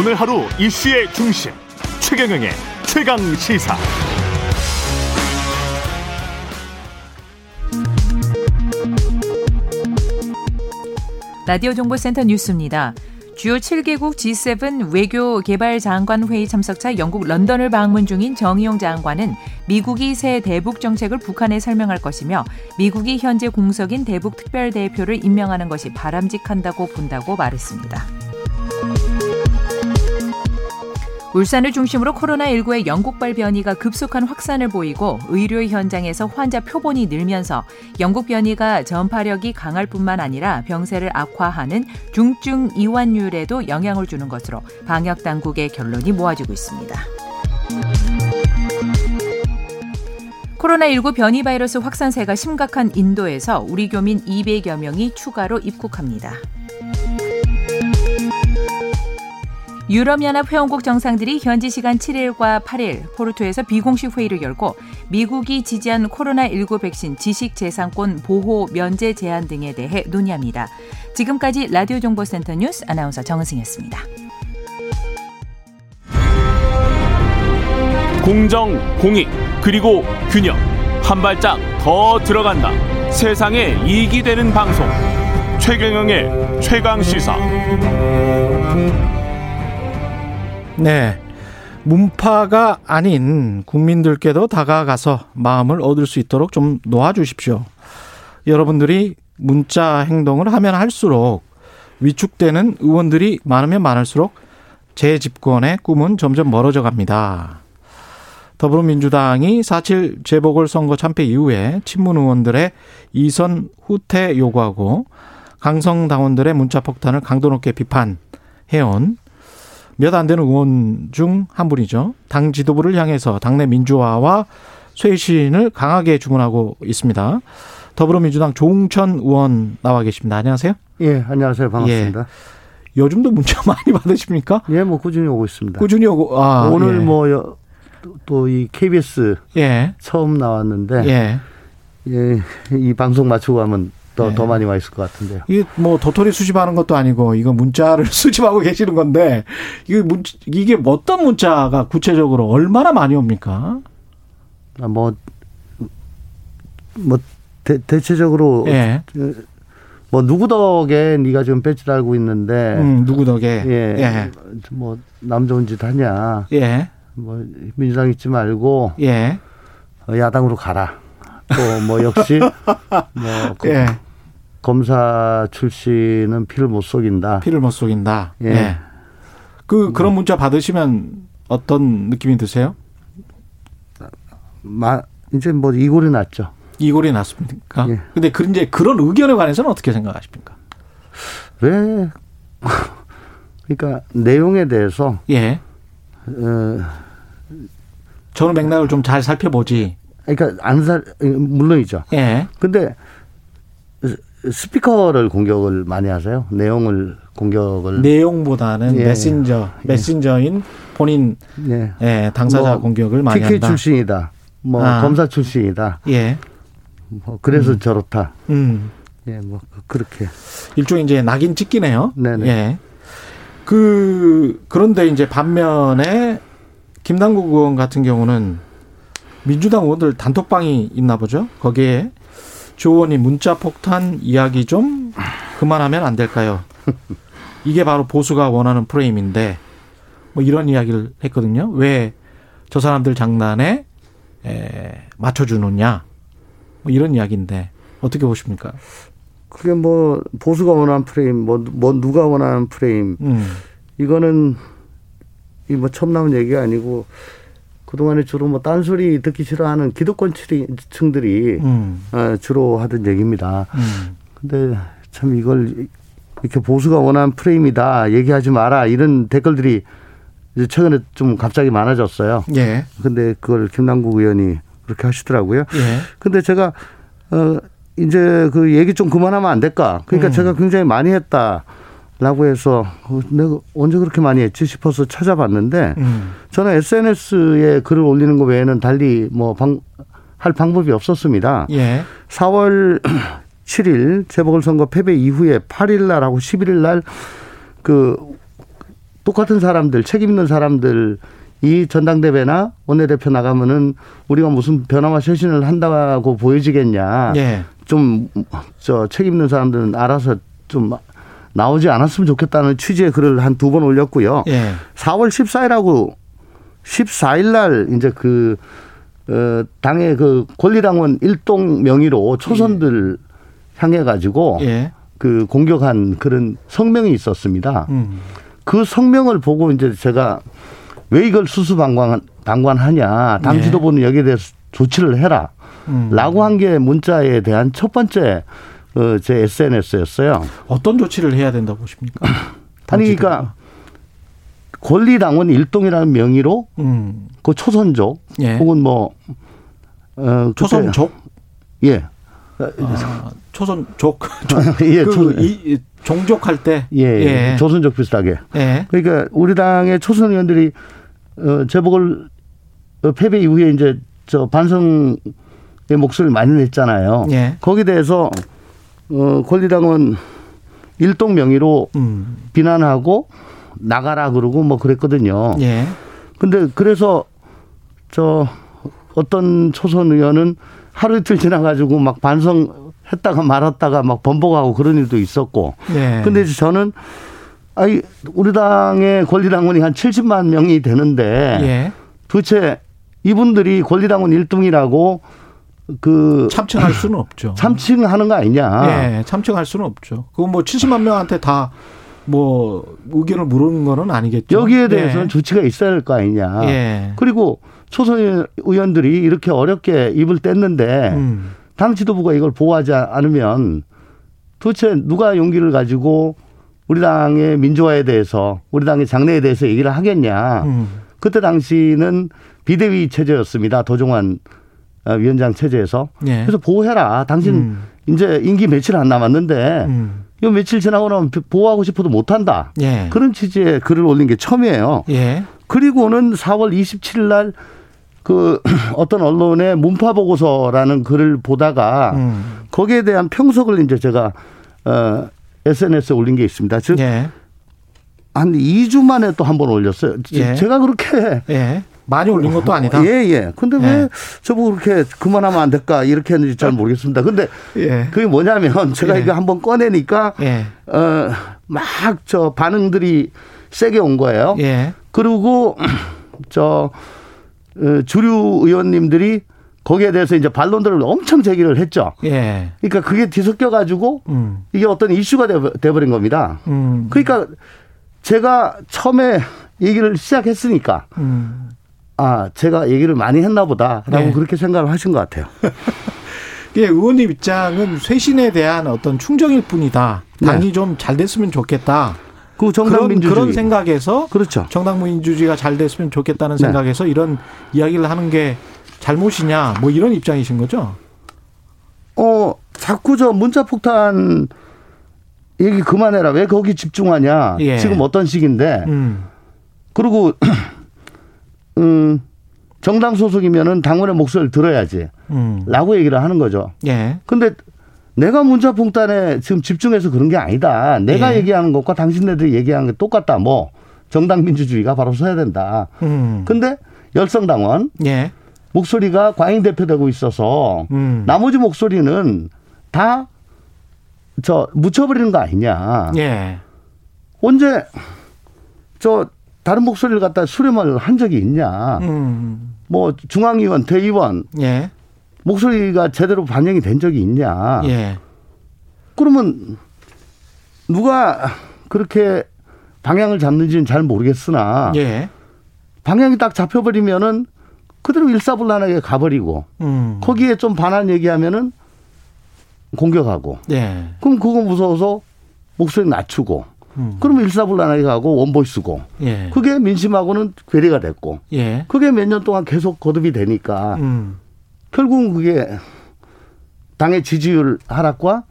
오늘 하루 이슈의 중심 최경영의 최강 시사. 라디오 정보센터 뉴스입니다. 주요 7개국 G7 외교 개발 장관 회의 참석차 영국 런던을 방문 중인 정의용 장관은 미국이 새 대북 정책을 북한에 설명할 것이며 미국이 현재 공석인 대북 특별 대표를 임명하는 것이 바람직한다고 본다고 말했습니다. 울산을 중심으로 코로나19의 영국발 변이가 급속한 확산을 보이고 의료 현장에서 환자 표본이 늘면서 영국 변이가 전파력이 강할 뿐만 아니라 병세를 악화하는 중증 이완율에도 영향을 주는 것으로 방역 당국의 결론이 모아지고 있습니다. 코로나19 변이 바이러스 확산세가 심각한 인도에서 우리 교민 200여 명이 추가로 입국합니다. 유럽연합 회원국 정상들이 현지 시간 7일과 8일 포르투에서 비공식 회의를 열고 미국이 지지한 코로나19 백신 지식 재산권 보호 면제 제한 등에 대해 논의합니다. 지금까지 라디오 정보센터 뉴스 아나운서 정은승이었습니다. 공정, 공익, 그리고 균형. 한 발짝 더 들어간다. 세상에 이익이 되는 방송. 최경영의 최강 시사. 네. 문파가 아닌 국민들께도 다가가서 마음을 얻을 수 있도록 좀 놓아주십시오. 여러분들이 문자 행동을 하면 할수록 위축되는 의원들이 많으면 많을수록 재집권의 꿈은 점점 멀어져 갑니다. 더불어민주당이 4.7 재보궐선거 참패 이후에 친문 의원들의 이선 후퇴 요구하고 강성 당원들의 문자 폭탄을 강도 높게 비판해온 몇 안 되는 의원 중 한 분이죠. 당 지도부를 향해서 당내 민주화와 쇄신을 강하게 주문하고 있습니다. 더불어민주당 조웅천 의원 나와 계십니다. 안녕하세요. 예, 안녕하세요. 반갑습니다. 예. 요즘도 문자 많이 받으십니까? 예, 뭐 꾸준히 오고 있습니다. 꾸준히 오고 아, 오늘 예. 뭐또 이 KBS 예. 처음 나왔는데 예. 예, 이 방송 마치고 하면 더, 네. 더 많이 와 있을 것 같은데요. 이게 뭐 도토리 수집하는 것도 아니고 이거 문자를 수집하고 계시는 건데 이게 문 이게 어떤 문자가 구체적으로 얼마나 많이 옵니까? 아, 뭐, 뭐, 대, 대체적으로. 예. 뭐, 누구 덕에 네가 지금 배지 달고 있는데. 음, 누구 덕에. 예. 예. 뭐, 남 좋은 짓 하냐. 예. 뭐, 민주당 있지 말고. 예. 어, 야당으로 가라. 또 뭐 역시 뭐 예. 검사 출신은 피를 못 속인다. 피를 못 속인다. 예. 예. 그 그런 문자 받으시면 어떤 느낌이 드세요? 마 이제 뭐 이골이 났죠. 이골이 났습니까? 예. 근데 그 이제 그런 의견에 관해서는 어떻게 생각하십니까? 왜 그러니까 내용에 대해서 예. 어, 저는 맥락을 좀 잘 살펴보지. 그러니까 안살 물론이죠. 예. 근데 스피커를 공격을 많이 하세요. 내용을 공격을 내용보다는 예. 메신저 예. 메신저인 본인 예. 예 당사자 뭐 공격을 많이 PK 한다. 출신이다. 뭐 아. 검사 출신이다. 예. 뭐 그래서 음. 저렇다. 음. 예, 뭐 그렇게 일종의 이제 낙인 찍기네요. 네네. 예. 그 그런데 이제 반면에 김남국 의원 같은 경우는 민주당 의원들 단톡방이 있나 보죠. 거기에 조 의원이 문자 폭탄 이야기 좀 그만하면 안 될까요? 이게 바로 보수가 원하는 프레임인데 뭐 이런 이야기를 했거든요. 왜 저 사람들 장난에 에, 맞춰주느냐 뭐 이런 이야기인데 어떻게 보십니까? 그게 뭐 보수가 원하는 프레임, 뭐, 뭐 누가 원하는 프레임, 음. 이거는 이 뭐 처음 나온 얘기가 아니고 그동안에 주로 뭐 딴소리 듣기 싫어하는 기득권 층들이 음. 어, 주로 하던 얘기입니다. 음. 근데 참 이걸 이렇게 보수가 원하는 프레임이다 얘기하지 마라 이런 댓글들이 이제 최근에 좀 갑자기 많아졌어요. 예. 근데 그걸 김남국 의원이 그렇게 하시더라고요. 예. 근데 제가 어 이제 그 얘기 좀 그만하면 안 될까? 그러니까 음. 제가 굉장히 많이 했다. 라고 해서 어, 내가 언제 그렇게 많이 했지 싶어서 찾아봤는데 음. 저는 SNS에 글을 올리는 것 외에는 달리 뭐 방, 할 방법이 없었습니다. 예. 4월 7일 재보궐선거 패배 이후에 8일 날하고 11일 날 그 똑같은 사람들, 책임 있는 사람들 이 전당대회나 원내대표 나가면은 우리가 무슨 변화와 쇄신을 한다고 보여지겠냐. 예. 좀저 책임 있는 사람들은 알아서 좀 나오지 않았으면 좋겠다는 취지의 글을 한 두 번 올렸고요. 예. 4월 14일하고 14일 날 이제 그 어, 당의 그 권리당원 일동 명의로 초선들 예. 향해 가지고 예. 그 공격한 그런 성명이 있었습니다. 음. 그 성명을 보고 이제 제가 왜 이걸 수수방관 방관하냐 당 네. 지도부는 여기에 대해서 조치를 해라. 음. 라고 한 게 문자에 대한 첫 번째 어, 제 SNS였어요. 어떤 조치를 해야 된다고 보십니까? 아니 그러니까 권리당원 일동이라는 명의로 음. 그 초선족 예. 혹은 뭐 어, 초선족 예 아, 초선족 예 그, 초, 이, 종족할 때 예, 예. 조선족 비슷하게 예. 그러니까 우리 당의 초선 의원들이 어, 재보궐 어, 패배 이후에 이제 저 반성의 목소리를 많이 냈잖아요. 예. 거기에 대해서 어, 권리당원 일동 명의로 음. 비난하고 나가라 그러고 뭐 그랬거든요. 예. 근데 그래서 저 어떤 초선 의원은 하루 이틀 지나가지고 막 반성했다가 말았다가 막 번복하고 그런 일도 있었고. 예. 근데 저는 아니 우리 당의 권리당원이 한 70만 명이 되는데 예. 도대체 이분들이 권리당원 1등이라고 그 참칭할 수는 없죠. 참칭하는 거 아니냐? 예, 참칭할 수는 없죠. 그건 뭐 70만 명한테 다 뭐 의견을 물은 거는 아니겠죠. 여기에 대해서는 예. 조치가 있어야 할 거 아니냐. 예. 그리고 초선 의원들이 이렇게 어렵게 입을 뗐는데 음. 당 지도부가 이걸 보호하지 않으면 도대체 누가 용기를 가지고 우리 당의 민주화에 대해서 우리 당의 장래에 대해서 얘기를 하겠냐. 음. 그때 당시는 비대위 체제였습니다. 도종환 어, 위원장 체제에서. 예. 그래서 보호해라. 당신 음. 이제 임기 며칠 안 남았는데 음. 이 며칠 지나고 나면 보호하고 싶어도 못한다. 예. 그런 취지의 글을 올린 게 처음이에요. 예. 그리고는 4월 27일 날 그 어떤 언론의 문파 보고서라는 글을 보다가 음. 거기에 대한 평석을 이제 제가 어 SNS에 올린 게 있습니다. 즉, 예. 한 2주 만에 또 한 번 올렸어요. 예. 제가 그렇게. 예. 많이 올린 것도 아니다. 예, 예. 근데 왜 예. 저보고 그렇게 그만하면 안 될까 이렇게 했는지 잘 모르겠습니다. 근데 예. 그게 뭐냐면 제가 예. 이거 한번 꺼내니까 예. 어, 막 저 반응들이 세게 온 거예요. 예. 그리고 저 어, 주류 의원님들이 거기에 대해서 이제 반론들을 엄청 제기를 했죠. 예. 그러니까 그게 뒤섞여 가지고 음. 이게 어떤 이슈가 돼 버린 겁니다. 음. 그러니까 제가 처음에 얘기를 시작했으니까 음. 아 제가 얘기를 많이 했나 보다라고 네. 그렇게 생각을 하신 것 같아요. 예, 의원님 입장은 쇄신에 대한 어떤 충정일 뿐이다. 당이 네. 좀잘 됐으면 좋겠다. 그 정당 민주주의 그런 생각에서 그렇죠. 정당 민주주의가 잘 됐으면 좋겠다는 네. 생각에서 이런 이야기를 하는 게 잘못이냐 뭐 이런 입장이신 거죠? 어 자꾸 저 문자 폭탄 얘기 그만해라 왜 거기 집중하냐 예. 지금 어떤 시기인데 음. 그리고 음 정당 소속이면은 당원의 목소리를 들어야지 음. 라고 얘기를 하는 거죠. 예. 근데 내가 문자 폭탄에 지금 집중해서 그런 게 아니다. 내가 예. 얘기하는 것과 당신네들이 얘기하는 게 똑같다. 뭐 정당 민주주의가 바로 서야 된다. 음. 근데 열성 당원 예. 목소리가 과잉 대표되고 있어서 음. 나머지 목소리는 다 저 묻혀버리는 거 아니냐. 예. 언제 저 다른 목소리를 갖다 수렴을 한 적이 있냐. 음. 뭐 중앙위원, 대의원 예. 목소리가 제대로 반영이 된 적이 있냐. 예. 그러면 누가 그렇게 방향을 잡는지는 잘 모르겠으나 예. 방향이 딱 잡혀버리면은 그대로 일사불란하게 가버리고 음. 거기에 좀 반한 얘기하면은 공격하고 예. 그럼 그거 무서워서 목소리 낮추고 음. 그러면 일사불란하게 가고 원보이스고 예. 그게 민심하고는 괴리가 됐고 예. 그게 몇 년 동안 계속 거듭이 되니까 음. 결국은 그게 당의 지지율 하락과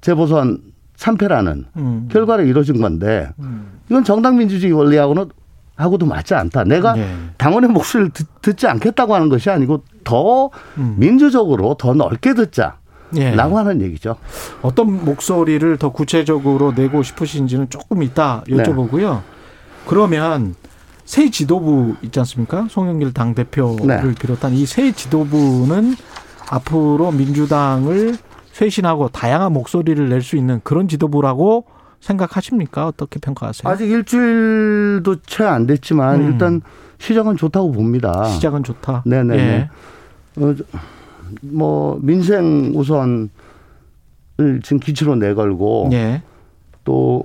재보선 3패라는 음. 결과로 이루어진 건데 음. 이건 정당 민주주의 원리하고는 하고도 맞지 않다. 내가 네. 당원의 목소리를 듣, 지 않겠다고 하는 것이 아니고 더 음. 민주적으로 더 넓게 듣자. 예. 라고 하는 얘기죠. 어떤 목소리를 더 구체적으로 내고 싶으신지는 조금 이따 여쭤보고요. 네. 그러면 새 지도부 있지 않습니까? 송영길 당 대표를 네. 비롯한 이 새 지도부는 앞으로 민주당을 쇄신하고 다양한 목소리를 낼 수 있는 그런 지도부라고 생각하십니까? 어떻게 평가하세요? 아직 일주일도 채 안 됐지만 음. 일단 시작은 좋다고 봅니다. 시작은 좋다. 네네. 예. 어, 뭐 민생 우선을 지금 기치로 내걸고 예. 또그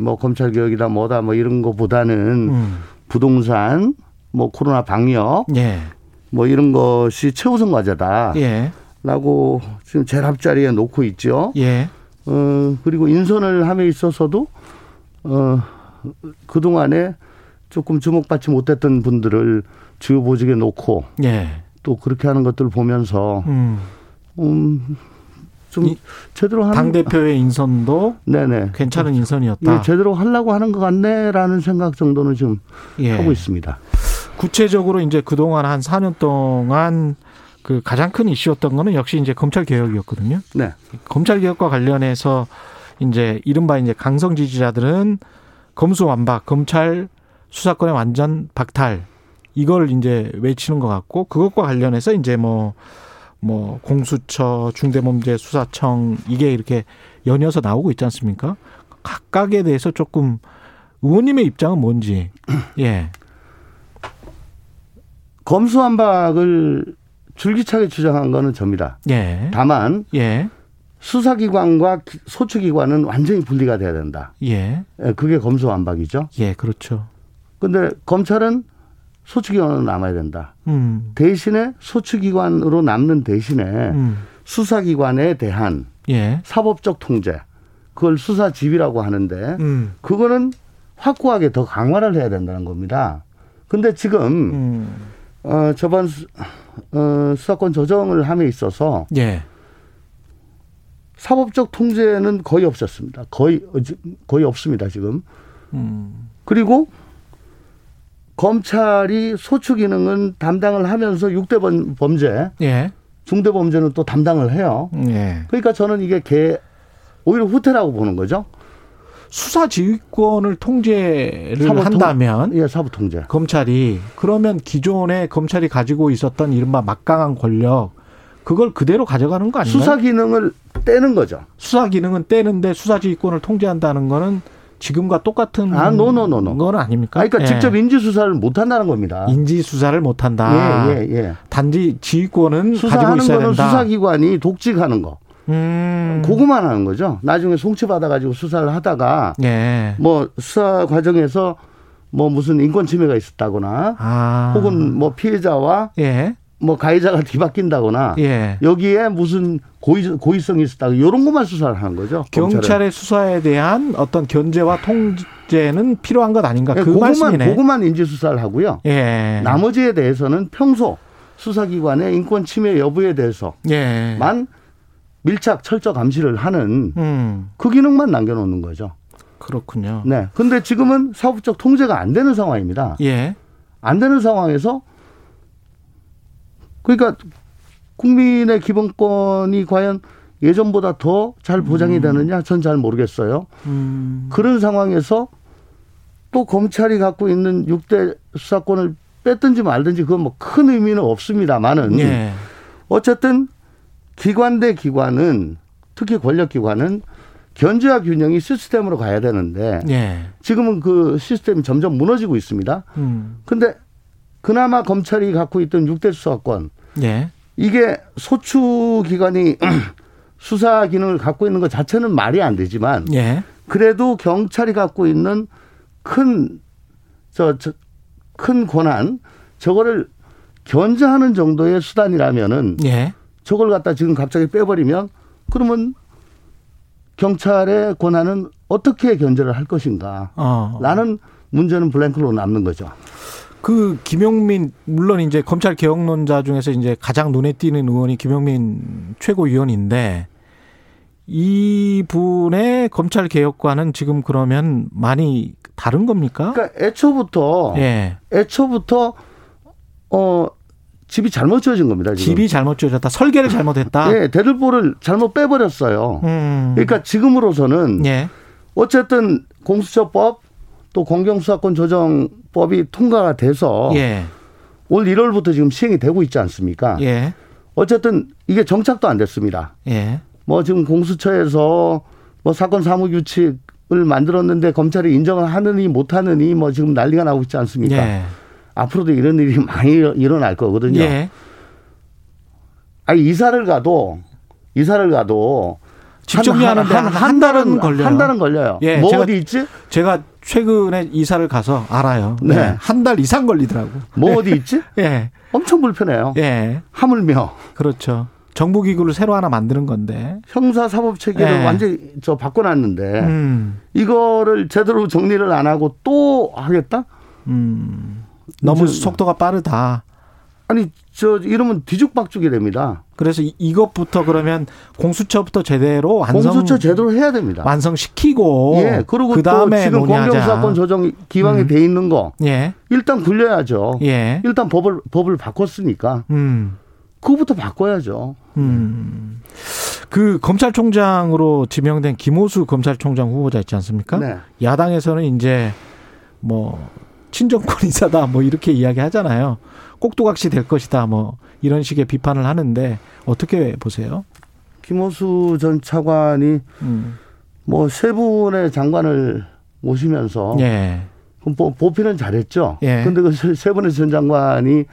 뭐 검찰 개혁이다 뭐다 뭐 이런 거보다는 음. 부동산 뭐 코로나 방역 예. 뭐 이런 것이 최우선 과제다. 예. 라고 지금 제일 앞자리에 놓고 있죠. 예. 어, 그리고 인선을 함에 있어서도 어, 그동안에 조금 주목받지 못했던 분들을 주요 보직에 놓고 예. 또 그렇게 하는 것들 을 보면서 음, 음, 좀 제대로 하는 당 대표의 인선도 네네 괜찮은 인선이었다. 예, 제대로 하려고 하는 것 같네라는 생각 정도는 지금 예. 하고 있습니다. 구체적으로 이제 그동안 한 4년 동안 그 가장 큰 이슈였던 거는 역시 이제 검찰 개혁이었거든요. 네. 검찰 개혁과 관련해서 이제 이른바 이제 강성 지지자들은 검수완박, 검찰 수사권의 완전 박탈 이걸 이제 외치는 것 같고 그것과 관련해서 이제 뭐뭐 뭐 공수처, 중대범죄수사청 이게 이렇게 연이어서 나오고 있지 않습니까? 각각에 대해서 조금 의원님의 입장은 뭔지 예. 검수완박을 줄기차게 주장한 거는 접니다. 예. 다만 예. 수사기관과 소추기관은 완전히 분리가 돼야 된다. 예. 예. 그게 검수완박이죠. 예, 그렇죠. 근데 검찰은 소추기관으로 남아야 된다. 음. 대신에 소추기관으로 남는 대신에 음. 수사기관에 대한 예. 사법적 통제, 그걸 수사집이라고 하는데 음. 그거는 확고하게 더 강화를 해야 된다는 겁니다. 근데 지금 음. 어, 저번 수, 어, 수사권 조정을 함에 있어서 예. 사법적 통제는 거의 없었습니다. 거의 거의 없습니다 지금. 음. 그리고 검찰이 소추 기능은 담당을 하면서 6대 범죄, 예. 중대 범죄는 또 담당을 해요. 예. 그러니까 저는 이게 개 오히려 후퇴라고 보는 거죠. 수사 지휘권을 통제를 사법 한다면 통, 예, 사법 통제. 검찰이 그러면 기존에 검찰이 가지고 있었던 이른바 막강한 권력 그걸 그대로 가져가는 거 아닌가요? 수사 기능을 떼는 거죠. 수사 기능은 떼는데 수사 지휘권을 통제한다는 거는 지금과 똑같은 아, no no no no. 건 아닙니까? 아, 그러니까 예. 직접 인지 수사를 못 한다는 겁니다. 인지 수사를 못 한다. 예, 예, 예. 단지 지휘권은 가지고 있어야 된다. 수사 기관이 독직하는 거. 음. 그거만 하는 거죠. 나중에 송치 받아가지고 수사를 하다가 예. 뭐 수사 과정에서 뭐 무슨 인권 침해가 있었다거나 아. 혹은 뭐 피해자와 예. 뭐 가해자가 뒤바뀐다거나 예. 여기에 무슨 고의, 고의성이 있었다 이런 것만 수사를 하는 거죠. 경찰의 검찰은. 수사에 대한 어떤 견제와 통제는 필요한 것 아닌가 그 그것만, 말씀이네. 그것만 인지 수사를 하고요. 예. 나머지에 대해서는 평소 수사기관의 인권 침해 여부에 대해서만 예. 밀착 철저 감시를 하는 음. 그 기능만 남겨놓는 거죠. 그렇군요. 네. 근데 지금은 사법적 통제가 안 되는 상황입니다. 예. 안 되는 상황에서 그러니까 국민의 기본권이 과연 예전보다 더 잘 보장이 음. 되느냐 전 잘 모르겠어요. 음. 그런 상황에서 또 검찰이 갖고 있는 6대 수사권을 뺐든지 말든지 그건 뭐 큰 의미는 없습니다만은 예. 어쨌든 기관 대 기관은 특히 권력 기관은 견제와 균형이 시스템으로 가야 되는데 예. 지금은 그 시스템이 점점 무너지고 있습니다. 음. 근데 그나마 검찰이 갖고 있던 6대 수사권 예. 이게 소추 기관이 수사 기능을 갖고 있는 것 자체는 말이 안 되지만 예. 그래도 경찰이 갖고 있는 큰 저 큰 권한 저거를 견제하는 정도의 수단이라면은 예. 저걸 갖다 지금 갑자기 빼버리면 그러면 경찰의 권한은 어떻게 견제를 할 것인가? 어. 라는 문제는 블랭크로 남는 거죠. 그 김용민 물론 이제 검찰 개혁론자 중에서 이제 가장 눈에 띄는 의원이 김용민 최고위원인데 이 분의 검찰 개혁과는 지금 그러면 많이 다른 겁니까? 그러니까 애초부터 예. 애초부터 어 집이 잘못 지어진 겁니다. 지금. 집이 잘못 지어졌다. 설계를 잘못했다. 네, 대들보를 잘못 빼버렸어요. 음. 그러니까 지금으로서는 예. 어쨌든 공수처법 또 공경수사권 조정 법이 통과가 돼서 예. 올 1월부터 지금 시행이 되고 있지 않습니까? 예. 어쨌든 이게 정착도 안 됐습니다. 예. 뭐 지금 공수처에서 뭐 사건 사무 규칙을 만들었는데 검찰이 인정을 하느니 못 하느니 뭐 지금 난리가 나고 있지 않습니까? 예. 앞으로도 이런 일이 많이 일어날 거거든요. 예. 아니 이사를 가도 이사를 가도 집 정리하는데 한, 한, 한, 달은 걸려요. 한 달은 걸려요. 예, 뭐 제가, 어디 있지? 제가 최근에 이사를 가서 알아요. 네. 네. 한 달 이상 걸리더라고. 뭐 어디 있지? 예. 엄청 불편해요. 예. 하물며. 그렇죠. 정보기구를 새로 하나 만드는 건데. 형사 사법 체계를 예. 완전히 저 바꿔놨는데, 음. 이거를 제대로 정리를 안 하고 또 하겠다? 음. 너무 속도가 빠르다. 아니 저 이러면 뒤죽박죽이 됩니다. 그래서 이것부터 그러면 공수처부터 제대로 완성 공수처 제대로 해야 됩니다. 완성시키고 예 그리고 그다음에 지금 공경사건 조정 기왕에 음. 돼 있는 거 예. 일단 굴려야죠. 예. 일단 법을 법을 바꿨으니까 음. 그거부터 바꿔야죠. 음. 그 검찰총장으로 지명된 김호수 검찰총장 후보자 있지 않습니까? 네. 야당에서는 이제 뭐 친정권 인사다 뭐 이렇게 이야기하잖아요. 꼭두각시 될 것이다 뭐 이런 식의 비판을 하는데 어떻게 보세요? 김호수 전 차관이 음. 뭐세 분의 장관을 모시면서 예. 보필은 잘했죠. 예. 근데 그세 분의 전 장관이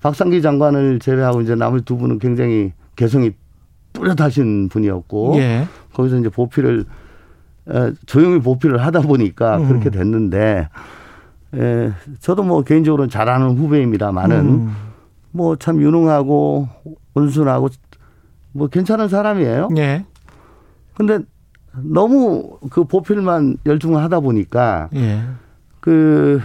박상기 장관을 제외하고 이제 나머지 두 분은 굉장히 개성이 뚜렷하신 분이었고 예. 거기서 이제 보필을 조용히 보필을 하다 보니까 음. 그렇게 됐는데 예, 저도 뭐 개인적으로는 잘하는 후배입니다만은 음. 뭐참 유능하고 온순하고 뭐 괜찮은 사람이에요. 예. 근데 너무 그 보필만 열중을 하다 보니까 예. 그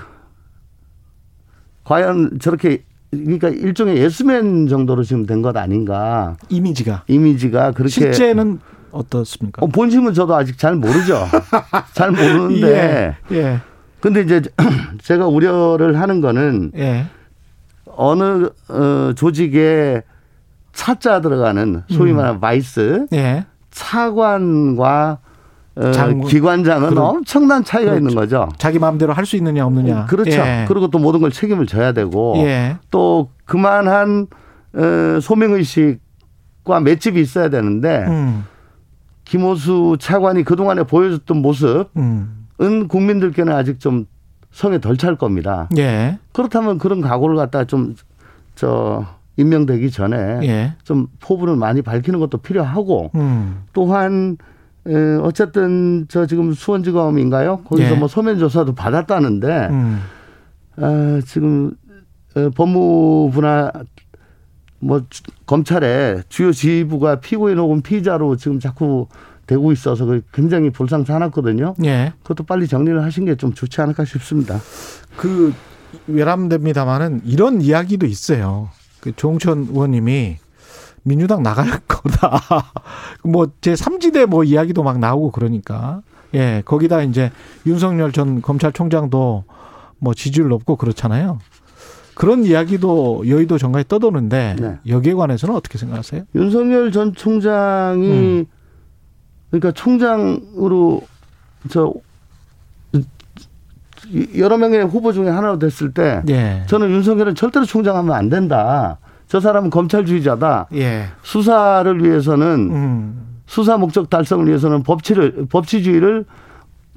과연 저렇게 그러니까 일종의 예스맨 정도로 지금 된 것 아닌가. 이미지가. 이미지가 그렇게. 실제는 어떻습니까? 어, 본심은 저도 아직 잘 모르죠. 잘 모르는데. 예. 예. 근데 이제 제가 우려를 하는 거는 예. 어느 어, 조직에 차 자 들어가는 소위 음. 말하는 음. vice 예. 차관과 어, 기관장은 그런, 엄청난 차이가 그렇죠. 있는 거죠. 자기 마음대로 할 수 있느냐 없느냐. 그렇죠. 예. 그리고 또 모든 걸 책임을 져야 되고 예. 또 그만한 어, 소명 의식과 맷집이 있어야 되는데 음. 김호수 차관이 그 동안에 보여줬던 모습. 음. 은 국민들께는 아직 좀 성에 덜 찰 겁니다. 예. 그렇다면 그런 각오를 갖다 좀 저 임명되기 전에 예. 좀 포부를 많이 밝히는 것도 필요하고 음. 또한 에, 어쨌든 저 지금 수원지검인가요? 거기서 예. 뭐 소면 조사도 받았다는데 음. 아, 지금 어, 법무부나 뭐 검찰의 주요 지휘부가 피고인 혹은 피의자로 지금 자꾸 되고 있어서 굉장히 불상사났거든요. 예. 그것도 빨리 정리를 하신 게 좀 좋지 않을까 싶습니다. 그 외람됩니다만은 이런 이야기도 있어요. 그 조홍천 의원님이 민주당 나갈 거다. 뭐제 3지대 뭐 이야기도 막 나오고 그러니까. 예, 거기다 이제 윤석열 전 검찰총장도 뭐 지지율 높고 그렇잖아요. 그런 이야기도 여의도 정가에 떠도는데 네. 여기에 관해서는 어떻게 생각하세요? 윤석열 전 총장이 음. 그러니까 총장으로 저 여러 명의 후보 중에 하나로 됐을 때 예. 저는 윤석열은 절대로 총장하면 안 된다. 저 사람은 검찰주의자다. 예. 수사를 위해서는 음. 수사 목적 달성을 위해서는 법치를 법치주의를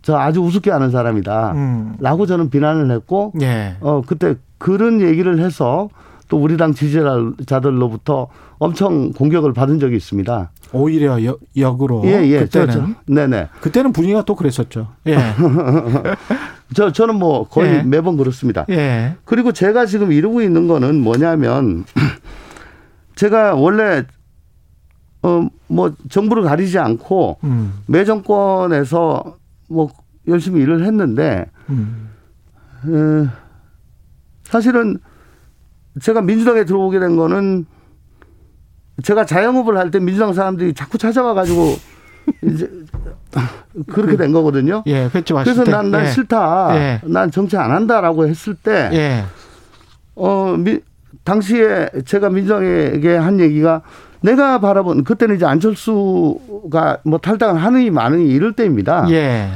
저 아주 우습게 하는 사람이다. 음. 라고 저는 비난을 했고 예. 어 그때 그런 얘기를 해서 또 우리 당 지지자들로부터 엄청 공격을 받은 적이 있습니다. 오히려 역, 역으로 예, 예. 그때는 저, 저, 네네. 그때는 분위기가 또 그랬었죠. 예. 저 저는 뭐 거의 예. 매번 그렇습니다. 예. 그리고 제가 지금 이루고 있는 거는 뭐냐면 제가 원래 어 뭐 정부를 가리지 않고 음. 매 정권에서 뭐 열심히 일을 했는데 음. 어, 사실은 제가 민주당에 들어오게 된 거는 제가 자영업을 할 때 민주당 사람들이 자꾸 찾아와 가지고 이제 그렇게 된 거거든요. 예, 그렇죠. 그래서 난, 난 예. 싫다. 예. 난 정치 안 한다라고 했을 때, 예. 어, 미, 당시에 제가 민주당에게 한 얘기가 내가 바라본 그때는 이제 안철수가 뭐 탈당을 하느니 마느니 이럴 때입니다. 예.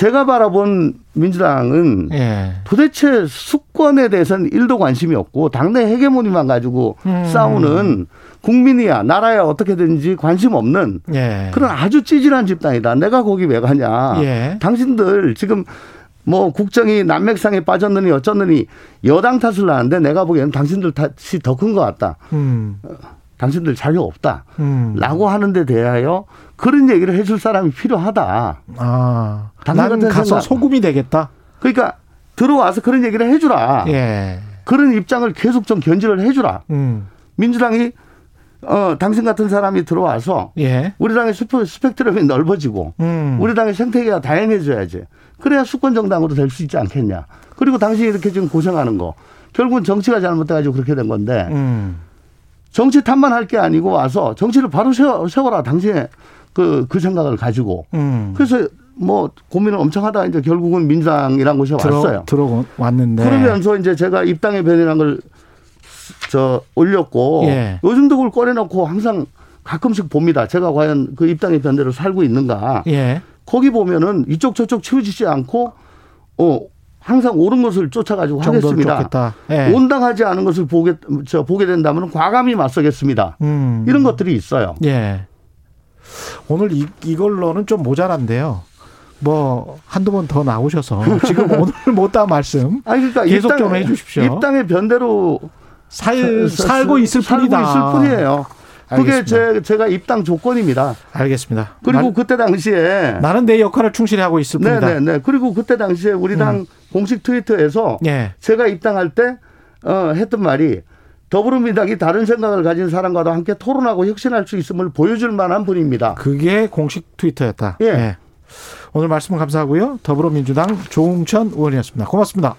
제가 바라본 민주당은 예. 도대체 수권에 대해서는 일도 관심이 없고 당내 헤게모니만 가지고 음. 싸우는 국민이야 나라야 어떻게든지 관심 없는 예. 그런 아주 찌질한 집단이다. 내가 거기 왜 가냐. 예. 당신들 지금 뭐 국정이 난맥상에 빠졌느니 어쩌느니 여당 탓을 하는데 내가 보기에는 당신들 탓이 더 큰 것 같다. 음. 당신들 자료 없다. 음. 라고 하는데 대하여 그런 얘기를 해줄 사람이 필요하다. 아. 난 가서. 소금이 되겠다. 그러니까 들어와서 그런 얘기를 해주라. 예. 그런 입장을 계속 좀 견지를 해주라. 음. 민주당이 어, 당신 같은 사람이 들어와서 예. 우리 당의 스펙, 스펙트럼이 넓어지고 음. 우리 당의 생태계가 다양해져야지. 그래야 수권 정당으로 될 수 있지 않겠냐. 그리고 당신이 이렇게 지금 고생하는 거 결국은 정치가 잘못돼가지고 그렇게 된 건데 음. 정치 탓만 할 게 아니고 와서 정치를 바로 세워, 세워라. 당신의 그, 그 생각을 가지고. 음. 그래서 뭐 고민을 엄청 하다 이제 결국은 민주당이란 곳에 들어, 왔어요. 들어왔는데. 그러면서 이제 제가 입당의 변이라는 걸 저 올렸고 예. 요즘도 그걸 꺼내놓고 항상 가끔씩 봅니다. 제가 과연 그 입당의 변대로 살고 있는가. 예. 거기 보면은 이쪽 저쪽 치우치지 않고 어 항상 옳은 것을 쫓아가지고 하겠습니다. 예. 온당하지 않은 것을 보게 저 보게 된다면 과감히 맞서겠습니다. 음. 이런 것들이 있어요. 예. 오늘 이, 이걸로는 좀 모자란데요. 뭐 한두 번 더 나오셔서 지금 오늘 못다 말씀 아니 그러니까 계속 입당, 좀 해주십시오. 입당의 변대로 살 살고 있을 뿐이다. 있을 뿐이에요. 그게 제, 제가 입당 조건입니다. 알겠습니다. 그리고 말, 그때 당시에 나는 내 역할을 충실히 하고 있을 뿐이다. 네네네. 네, 네. 그리고 그때 당시에 우리 당 음. 공식 트위터에서 네. 제가 입당할 때 어, 했던 말이 더불어민주당이 다른 생각을 가진 사람과도 함께 토론하고 혁신할 수 있음을 보여줄 만한 분입니다. 그게 공식 트위터였다. 예. 네. 오늘 말씀 감사하고요. 더불어민주당 조웅천 의원이었습니다. 고맙습니다.